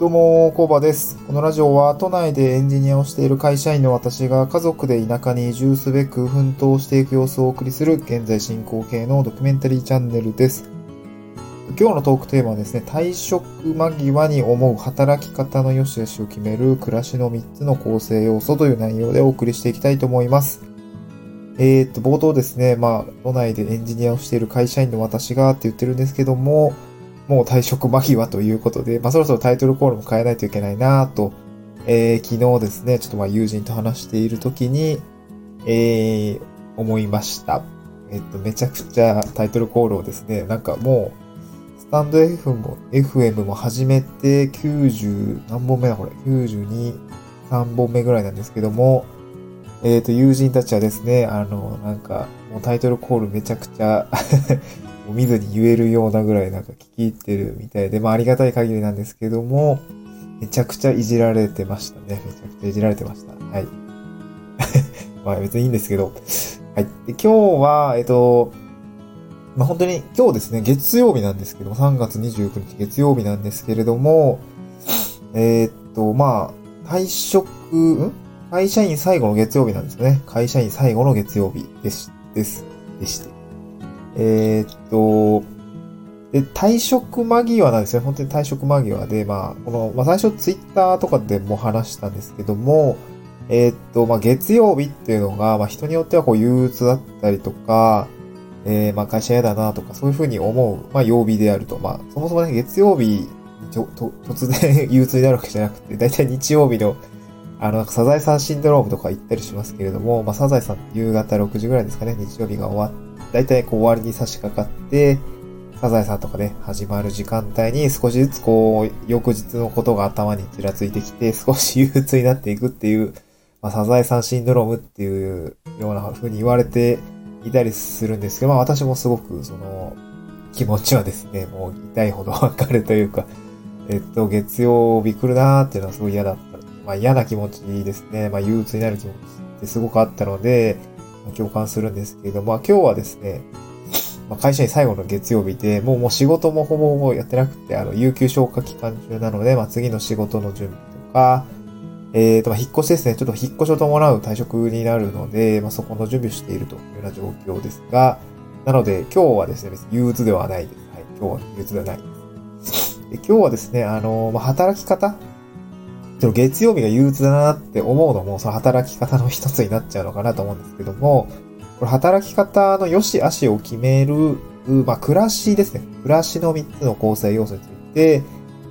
どうも、コーバです。このラジオは都内でエンジニアをしている会社員の私が家族で田舎に移住すべく奮闘していく様子をお送りする現在進行形のドキュメンタリーチャンネルです。今日のトークテーマはですね、退職間際に思う働き方の良し悪しを決める暮らしの3つの構成要素という内容でお送りしていきたいと思います。えー、っと、冒頭ですね、まあ、都内でエンジニアをしている会社員の私がって言ってるんですけども、もう退職間際ということで、まあ、そろそろタイトルコールも変えないといけないなと、えー、昨日ですね、ちょっとまあ友人と話している時に、えー、思いました。えっと、めちゃくちゃタイトルコールをですね、なんかもう、スタンド F も、FM も始めて90、何本目だこれ ?92、3本目ぐらいなんですけども、えっ、ー、と、友人たちはですね、あの、なんか、もうタイトルコールめちゃくちゃ 見ずに言えるようなぐらいなんか聞き入ってるみたいで、まあありがたい限りなんですけども、めちゃくちゃいじられてましたね。めちゃくちゃいじられてました。はい。まあ別にいいんですけど。はい。で今日は、えっと、まあ本当に今日ですね、月曜日なんですけども、3月29日月曜日なんですけれども、えー、っと、まあ、退職、ん？会社員最後の月曜日なんですよね。会社員最後の月曜日です、です、でして。えー、っと、で、退職間際なんですよ。本当に退職間際で、まあ、この、まあ最初ツイッターとかでも話したんですけども、えー、っと、まあ月曜日っていうのが、まあ人によってはこう憂鬱だったりとか、えー、まあ会社嫌だなとか、そういうふうに思う、まあ曜日であると。まあ、そもそもね、月曜日と突然 憂鬱になるわけじゃなくて、だいたい日曜日の、あの、サザエさんシンドロームとか言ったりしますけれども、まあサザエさん夕方6時ぐらいですかね、日曜日が終わっだいたいこう終わりに差し掛かって、サザエさんとかね、始まる時間帯に少しずつこう、翌日のことが頭にちらついてきて、少し憂鬱になっていくっていう、まあ、サザエさんシンドロームっていうような風に言われていたりするんですけど、まあ私もすごくその気持ちはですね、もう痛いほどわかるというか、えっと、月曜日来るなーっていうのはすごい嫌だった。まあ嫌な気持ちですね。まあ憂鬱になる気持ちってすごくあったので、共感するんですけれど、まあ今日はですね、まあ、会社に最後の月曜日で、もうもう仕事もほぼほぼやってなくて、あの、有給消化期間中なので、まあ次の仕事の準備とか、えっ、ー、と、まあ引っ越しですね。ちょっと引っ越しを伴う退職になるので、まあそこの準備をしているというような状況ですが、なので今日はですね、別に憂鬱ではないです。はい。今日は憂鬱ではないです。で今日はですね、あの、まあ働き方でも月曜日が憂鬱だなって思うのも、その働き方の一つになっちゃうのかなと思うんですけども、これ働き方の良し悪しを決める、まあ、暮らしですね。暮らしの3つの構成要素について、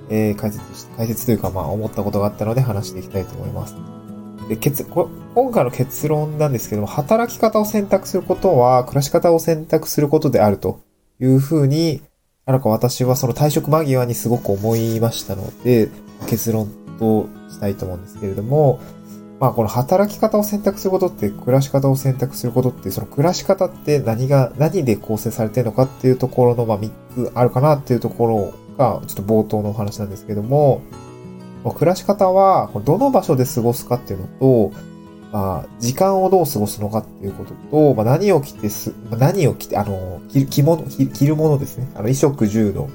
えー、解説し、解説というか、まあ、思ったことがあったので話していきたいと思います。で、結、今回の結論なんですけども、働き方を選択することは、暮らし方を選択することであるというふうに、なんか私はその退職間際にすごく思いましたので、結論としたいと思うんですけれども、まあこの働き方を選択することって、暮らし方を選択することって、その暮らし方って何が、何で構成されてるのかっていうところの、まあ3つあるかなっていうところが、ちょっと冒頭のお話なんですけども、暮らし方は、どの場所で過ごすかっていうのと、まあ、時間をどう過ごすのかっていうことと、まあ、何を着てす、何を着て、あの、着物、着るものですね。あの、衣食住の、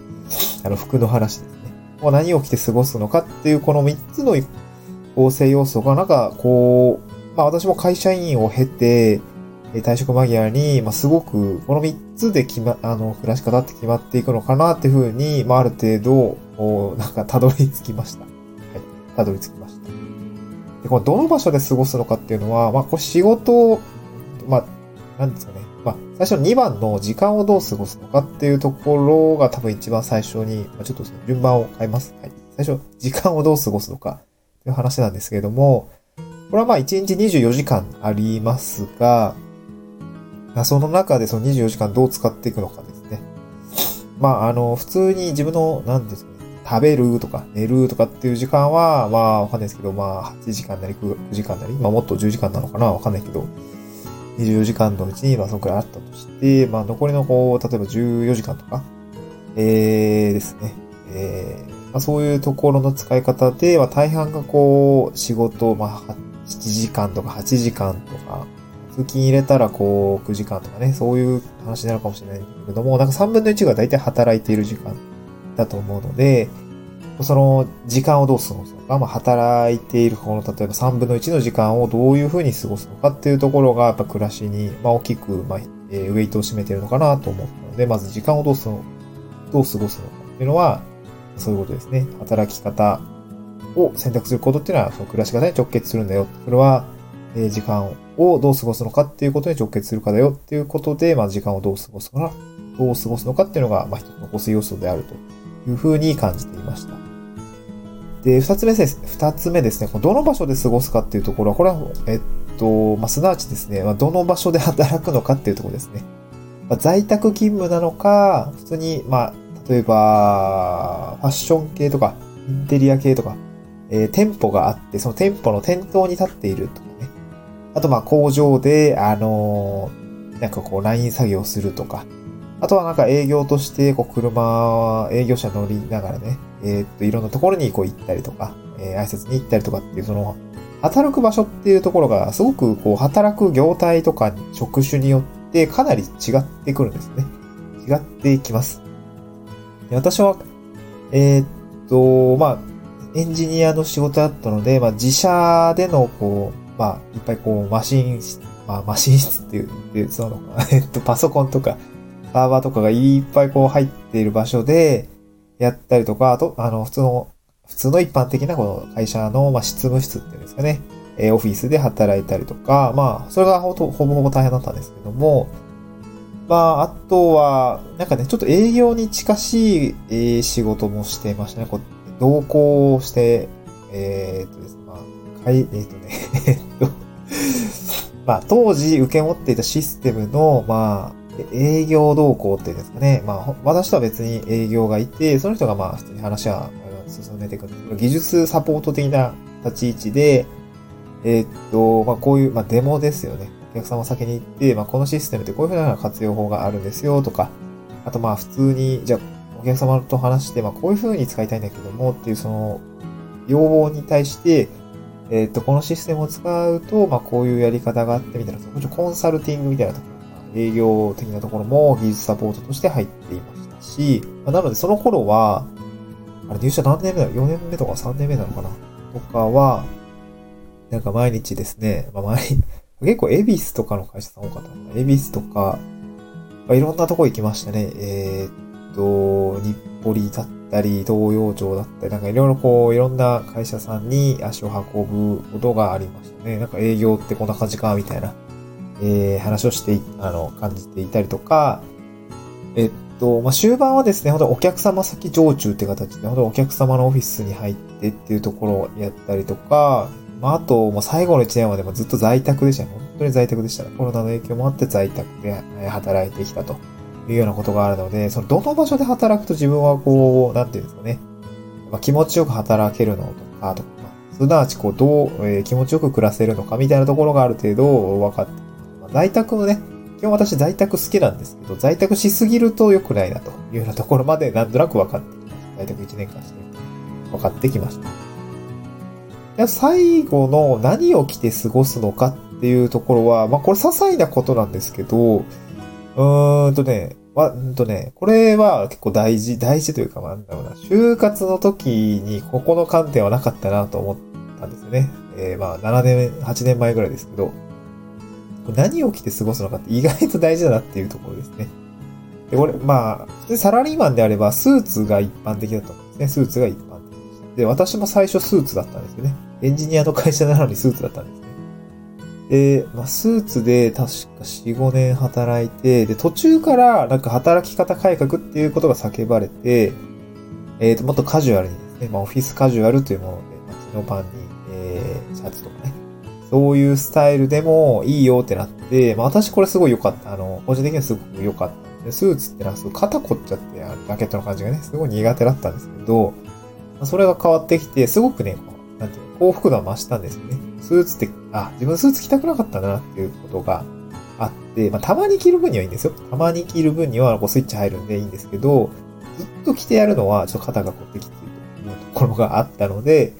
あの、服の話です何を着て過ごすのかっていうこの3つの構成要素がなんかこう、まあ私も会社員を経て、退職間際に、まあ、すごく、この3つで決ま、あの、暮らし方って決まっていくのかなっていうふうに、まあ、ある程度、なんか、たどり着きました。はい。たどり着きました。で、この、どの場所で過ごすのかっていうのは、まあ、これ仕事、まあ、なんですかね。まあ、最初2番の時間をどう過ごすのかっていうところが多分一番最初に、まあ、ちょっとその順番を変えます。はい。最初、時間をどう過ごすのかという話なんですけれども、これはまあ1日24時間ありますが、まあ、その中でその24時間どう使っていくのかですね。まあ、あの、普通に自分の、なんですかね、食べるとか寝るとかっていう時間は、まあわかんないですけど、まあ8時間なり 9, 時間なり、まあもっと10時間なのかなわかんないけど、24時間のうちに、まあ、そのくらいあったとして、まあ、残りの、こう、例えば14時間とか、えー、ですね。えー、まあ、そういうところの使い方で、まあ、大半がこう、仕事、まあ、7時間とか8時間とか、通勤入れたらこう、9時間とかね、そういう話になるかもしれないけれども、なんか3分の1が大体働いている時間だと思うので、その時間をどう過ごすのか、まあ、働いているこの、例えば3分の1の時間をどういうふうに過ごすのかっていうところが、やっぱ暮らしに、まあ、大きく、まあ、ウェイトを占めているのかなと思ったので、まず時間をどうすの、どう過ごすのかっていうのは、そういうことですね。働き方を選択することっていうのは、その暮らし方に直結するんだよ。それは、えー、時間をどう過ごすのかっていうことに直結するかだよっていうことで、まあ、時間をどう過ごすのか、どう過ごすのかっていうのが、まあ、一つの個性要素であるというふうに感じていました。で、二つ目です。二つ目ですね。どの場所で過ごすかっていうところは、これは、えっと、まあ、すなわちですね、まあ、どの場所で働くのかっていうところですね。まあ、在宅勤務なのか、普通に、まあ、例えば、ファッション系とか、インテリア系とか、えー、店舗があって、その店舗の店頭に立っているとかね。あと、まあ、工場で、あのー、なんかこう、ライン作業するとか。あとはなんか営業として、こう、車、営業車乗りながらね、えー、っと、いろんなところにこう行ったりとか、えー、挨拶に行ったりとかっていう、その、働く場所っていうところが、すごくこう、働く業態とか職種によってかなり違ってくるんですね。違ってきます。私は、えー、っと、まあ、エンジニアの仕事だったので、まあ、自社での、こう、まあ、いっぱいこう、マシン、まあ、マシン室っていう、その、えっと、パソコンとか、サーバーとかがいっぱいこう入っている場所で、やったりとか、あと、あの、普通の、普通の一般的なこの会社の、まあ、執務室っていうんですかね、え、オフィスで働いたりとか、まあ、それがほぼほぼ大変だったんですけども、まあ、あとは、なんかね、ちょっと営業に近しい、えー、仕事もしてましたね。こう同行して、えー、っとですね、まあ、かい、えー、っとね、えっと、まあ、当時受け持っていたシステムの、まあ、営業同行っていうんですかね。まあ、私とは別に営業がいて、その人がまあ、普通に話は進めていくんですけど、技術サポート的な立ち位置で、えー、っと、まあ、こういう、まあ、デモですよね。お客様先に行って、まあ、このシステムってこういうふうな活用法があるんですよ、とか、あとまあ、普通に、じゃあ、お客様と話して、まあ、こういうふうに使いたいんだけども、っていうその、要望に対して、えー、っと、このシステムを使うと、まあ、こういうやり方があってみたいな、コンサルティングみたいなところ、営業的なところも技術サポートとして入っていましたし、まあ、なのでその頃は、あれ入社何年目だ ?4 年目とか3年目なのかな？とかは、なんか毎日ですね、まあ、毎日、結構エビスとかの会社さん多かったのかな。エビスとか、まあ、いろんなとこ行きましたね。えー、っと、日暮里だったり、東洋町だったり、なんかいろいろこう、いろんな会社さんに足を運ぶことがありましたね。なんか営業ってこんな感じか、みたいな、えー、話をして、あの、感じていたりとか、えっと、まあ、終盤はですね、ほんとお客様先常駐って形で、ほんとお客様のオフィスに入ってっていうところをやったりとか、まあ、あと、もう最後の1年までもずっと在宅でしたね。本当に在宅でした。コロナの影響もあって在宅で働いてきたというようなことがあるので、そのどの場所で働くと自分はこう、なんていうんですかね。まあ、気持ちよく働けるのとか、とか、すなわちこう、どう、えー、気持ちよく暮らせるのかみたいなところがある程度分かって、在宅もね、基本私在宅好きなんですけど、在宅しすぎると良くないなというようなところまでなんとなく分かってきました。在宅1年間して分かってきました。最後の何を着て過ごすのかっていうところは、まあこれ些細なことなんですけど、うーんとね、わ、んとね、これは結構大事、大事というか、なんだろうな、就活の時にここの観点はなかったなと思ったんですよね。えー、まあ7年、8年前ぐらいですけど、何を着て過ごすのかって意外と大事だなっていうところですね。で、これ、まあ、サラリーマンであればスーツが一般的だと思うんですね。スーツが一般的でした。で、私も最初スーツだったんですよね。エンジニアの会社なのにスーツだったんですね。で、まあ、スーツで確か4、5年働いて、で、途中からなんか働き方改革っていうことが叫ばれて、えっ、ー、と、もっとカジュアルにですね、まあ、オフィスカジュアルというもので、まあ、昨日パンに、えー、シャツとかね、そういうスタイルでもいいよってなって、まあ、私これすごい良かった。あの、個人的にはすごく良かったで。スーツってのはすごい肩凝っちゃって、あのジャケットの感じがね、すごい苦手だったんですけど、まあ、それが変わってきて、すごくね、なんていうの、幸福度は増したんですよね。スーツって、あ、自分スーツ着たくなかったなっていうことがあって、まあ、たまに着る分にはいいんですよ。たまに着る分にはこうスイッチ入るんでいいんですけど、ずっと着てやるのはちょっと肩が凝ってきているというところがあったので、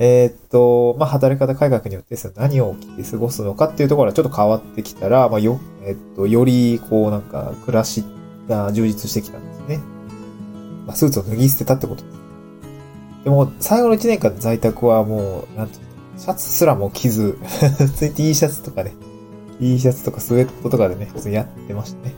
え、っと、まあ、働き方改革によって何を着て過ごすのかっていうところがちょっと変わってきたら、まあ、よ、え、っと、より、こう、なんか、暮らしが充実してきたんですね。まあ、スーツを脱ぎ捨てたってことです。でも、最後の1年間在宅はもう、なんていうの、シャツすらも着ず、普通に T シャツとかね、T シャツとかスウェットとかでね、普通にやってましたね。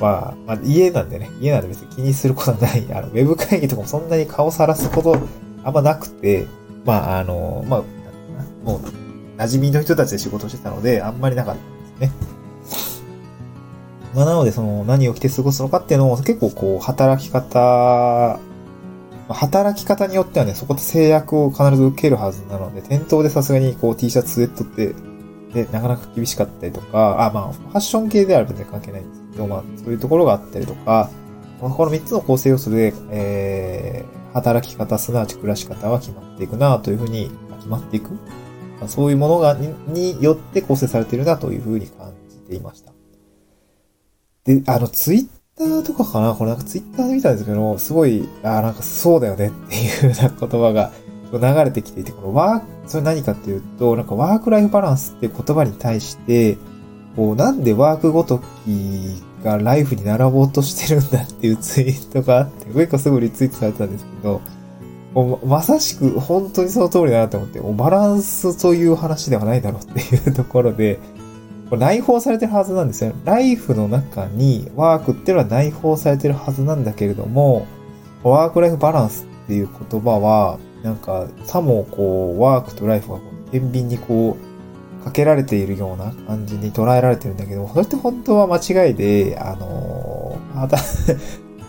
まあ、まあ、家なんでね、家なんで別に気にすることはない。あの、ウェブ会議とかもそんなに顔さらすことあんまなくて、まあ、あの、まあ、もう、馴染みの人たちで仕事してたので、あんまりなかったですね。まあ、なので、その、何を着て過ごすのかっていうのも、結構こう、働き方、働き方によってはね、そこで制約を必ず受けるはずなので、店頭でさすがにこう T シャツ、スウェットって、で、なかなか厳しかったりとか、あ、まあ、ファッション系であれば全然関係ないんですけど、まあ、そういうところがあったりとか、この3つの構成要素で、えー、働き方、すなわち暮らし方は決まっていくなというふうに、決まっていく。まあ、そういうものがに、よって構成されているなというふうに感じていました。で、あの、ツイッターとかかな？これなんかツイッターで見たんですけど、すごい、あなんかそうだよねっていうような言葉が流れてきていて、このワーク、それ何かっていうと、なんかワークライフバランスっていう言葉に対して、こう、なんでワークごときがライフに並ぼうとしてるんだっていうツイートがあって、結構すぐリツイートされたんですけど、まさしく本当にその通りだなと思って、バランスという話ではないだろうっていうところで、これ内包されてるはずなんですよ。ライフの中にワークっていうのは内包されてるはずなんだけれども、ワークライフバランスっていう言葉は、なんか、さもこう、ワークとライフがこう、天秤にこう、かけられているような感じに捉えられてるんだけど、それって本当は間違いで、あのー、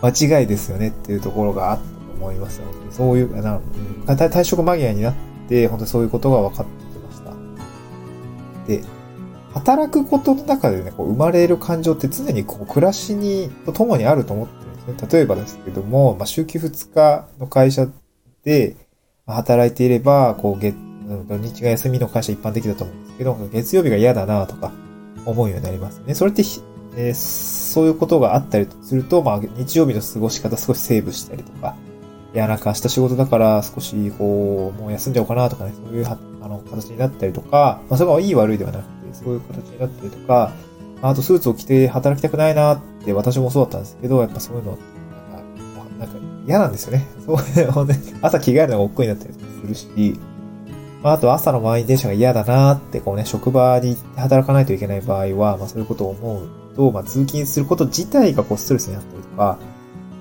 間違いですよねっていうところがあったと思いますので、そういう、な退職間際になって、本当にそういうことが分かってきました。で、働くことの中でね、こう生まれる感情って常にこう暮らしに、と共にあると思ってるんですね。例えばですけども、まあ、週休2日の会社で働いていれば、こう、月、土日が休みの会社一般的だと思うんですけど、月曜日が嫌だなとか思うようになりますね。それって、えー、そういうことがあったりすると、まあ、日曜日の過ごし方少しセーブしたりとか、いや、なんか明日仕事だから少し、こう、もう休んじゃおうかなとかね、そういうあの形になったりとか、まあ、それがいい悪いではなくて、そういう形になったりとか、あとスーツを着て働きたくないなって私もそうだったんですけど、やっぱそういうの、なんか嫌なんですよね。そう ね、朝着替えるのが億劫になったりするし、まあ、あと朝の満員電車が嫌だなってこうね、職場に働かないといけない場合は、まあそういうことを思うと、まあ通勤すること自体がこうストレスになったりとか、ま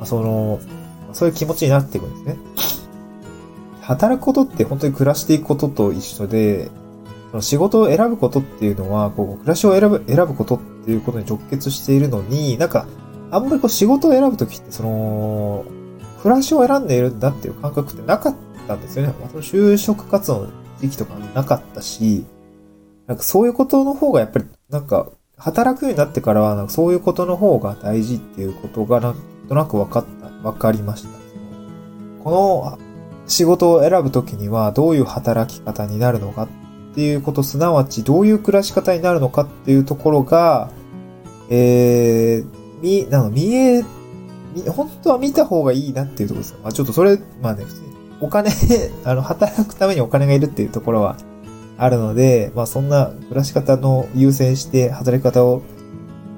あ、その、そういう気持ちになっていくんですね。働くことって本当に暮らしていくことと一緒で、その仕事を選ぶことっていうのは、こう、暮らしを選ぶ、選ぶことっていうことに直結しているのに、なんか、あんまりこう仕事を選ぶときって、その、暮らしを選んでいるんだっていう感覚ってなかったんですよね。その就職活動の時期とかなかったし、なんかそういうことの方がやっぱり、なんか、働くようになってからは、なんかそういうことの方が大事っていうことがなんとなく分かった、分かりました。この仕事を選ぶときにはどういう働き方になるのかっていうこと、すなわちどういう暮らし方になるのかっていうところが、えー、み、なの、見え、本当は見た方がいいなっていうところですよ。まあちょっとそれ、まあね、普通にお金 あの、働くためにお金がいるっていうところはあるので、まあそんな暮らし方の優先して働き方を、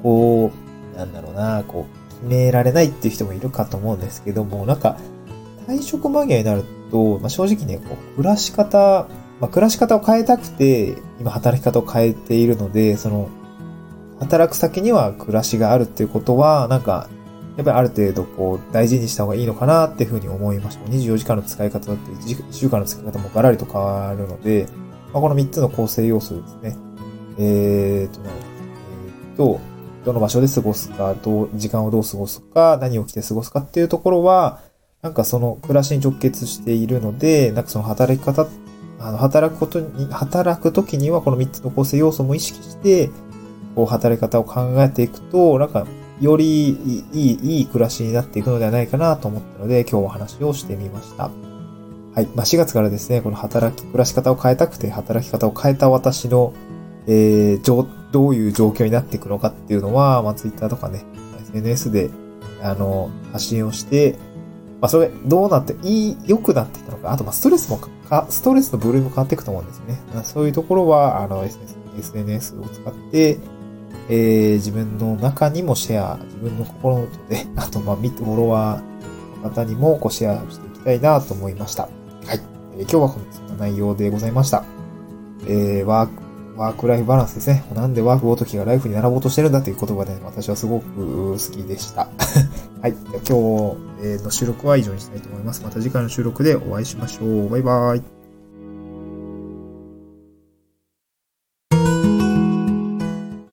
こう、なんだろうな、こう、決められないっていう人もいるかと思うんですけども、なんか、退職間際になると、まあ正直ね、こう、暮らし方まあ、暮らし方を変えたくて、今働き方を変えているので、その、働く先には暮らしがあるっていうことは、なんか、やっぱりある程度こう大事にした方がいいのかなっていうふうに思いました。24時間の使い方だって1週間の使い方もガラリと変わるので、まあ、この3つの構成要素ですね。えーと、えー、と、どの場所で過ごすか、どう、時間をどう過ごすか、何を着て過ごすかっていうところは、なんかその暮らしに直結しているので、なんかその働き方あの、働くことに、働くときにはこの3つの構成要素も意識して、こう、働き方を考えていくと、なんか、よりいい、いい暮らしになっていくのではないかなと思ったので、今日お話をしてみました。はい。まあ、4月からですね、この働き、暮らし方を変えたくて、働き方を変えた私の、えー、どういう状況になっていくのかっていうのは、まあ、Twitter とかね、SNS で、あの、発信をして、まあ、それ、どうなって、いい、良くなっていったのか、あと、ま、ストレスもか、ストレスの部類も変わっていくと思うんですよね。そういうところは、あの、SNS を使って、えー、自分の中にもシェア、自分の心の音で、あと、まあ、フォロワーの方にもこうシェアしていきたいなと思いました。はい。えー、今日はこんな内容でございました。えー、ワーク、ワークライフバランスですね。なんでワークごときがライフに並ぼうとしてるんだ？という言葉で、私はすごく好きでした。はい。今日の収録は以上にしたいと思います。また次回の収録でお会いしましょう。バイバーイ。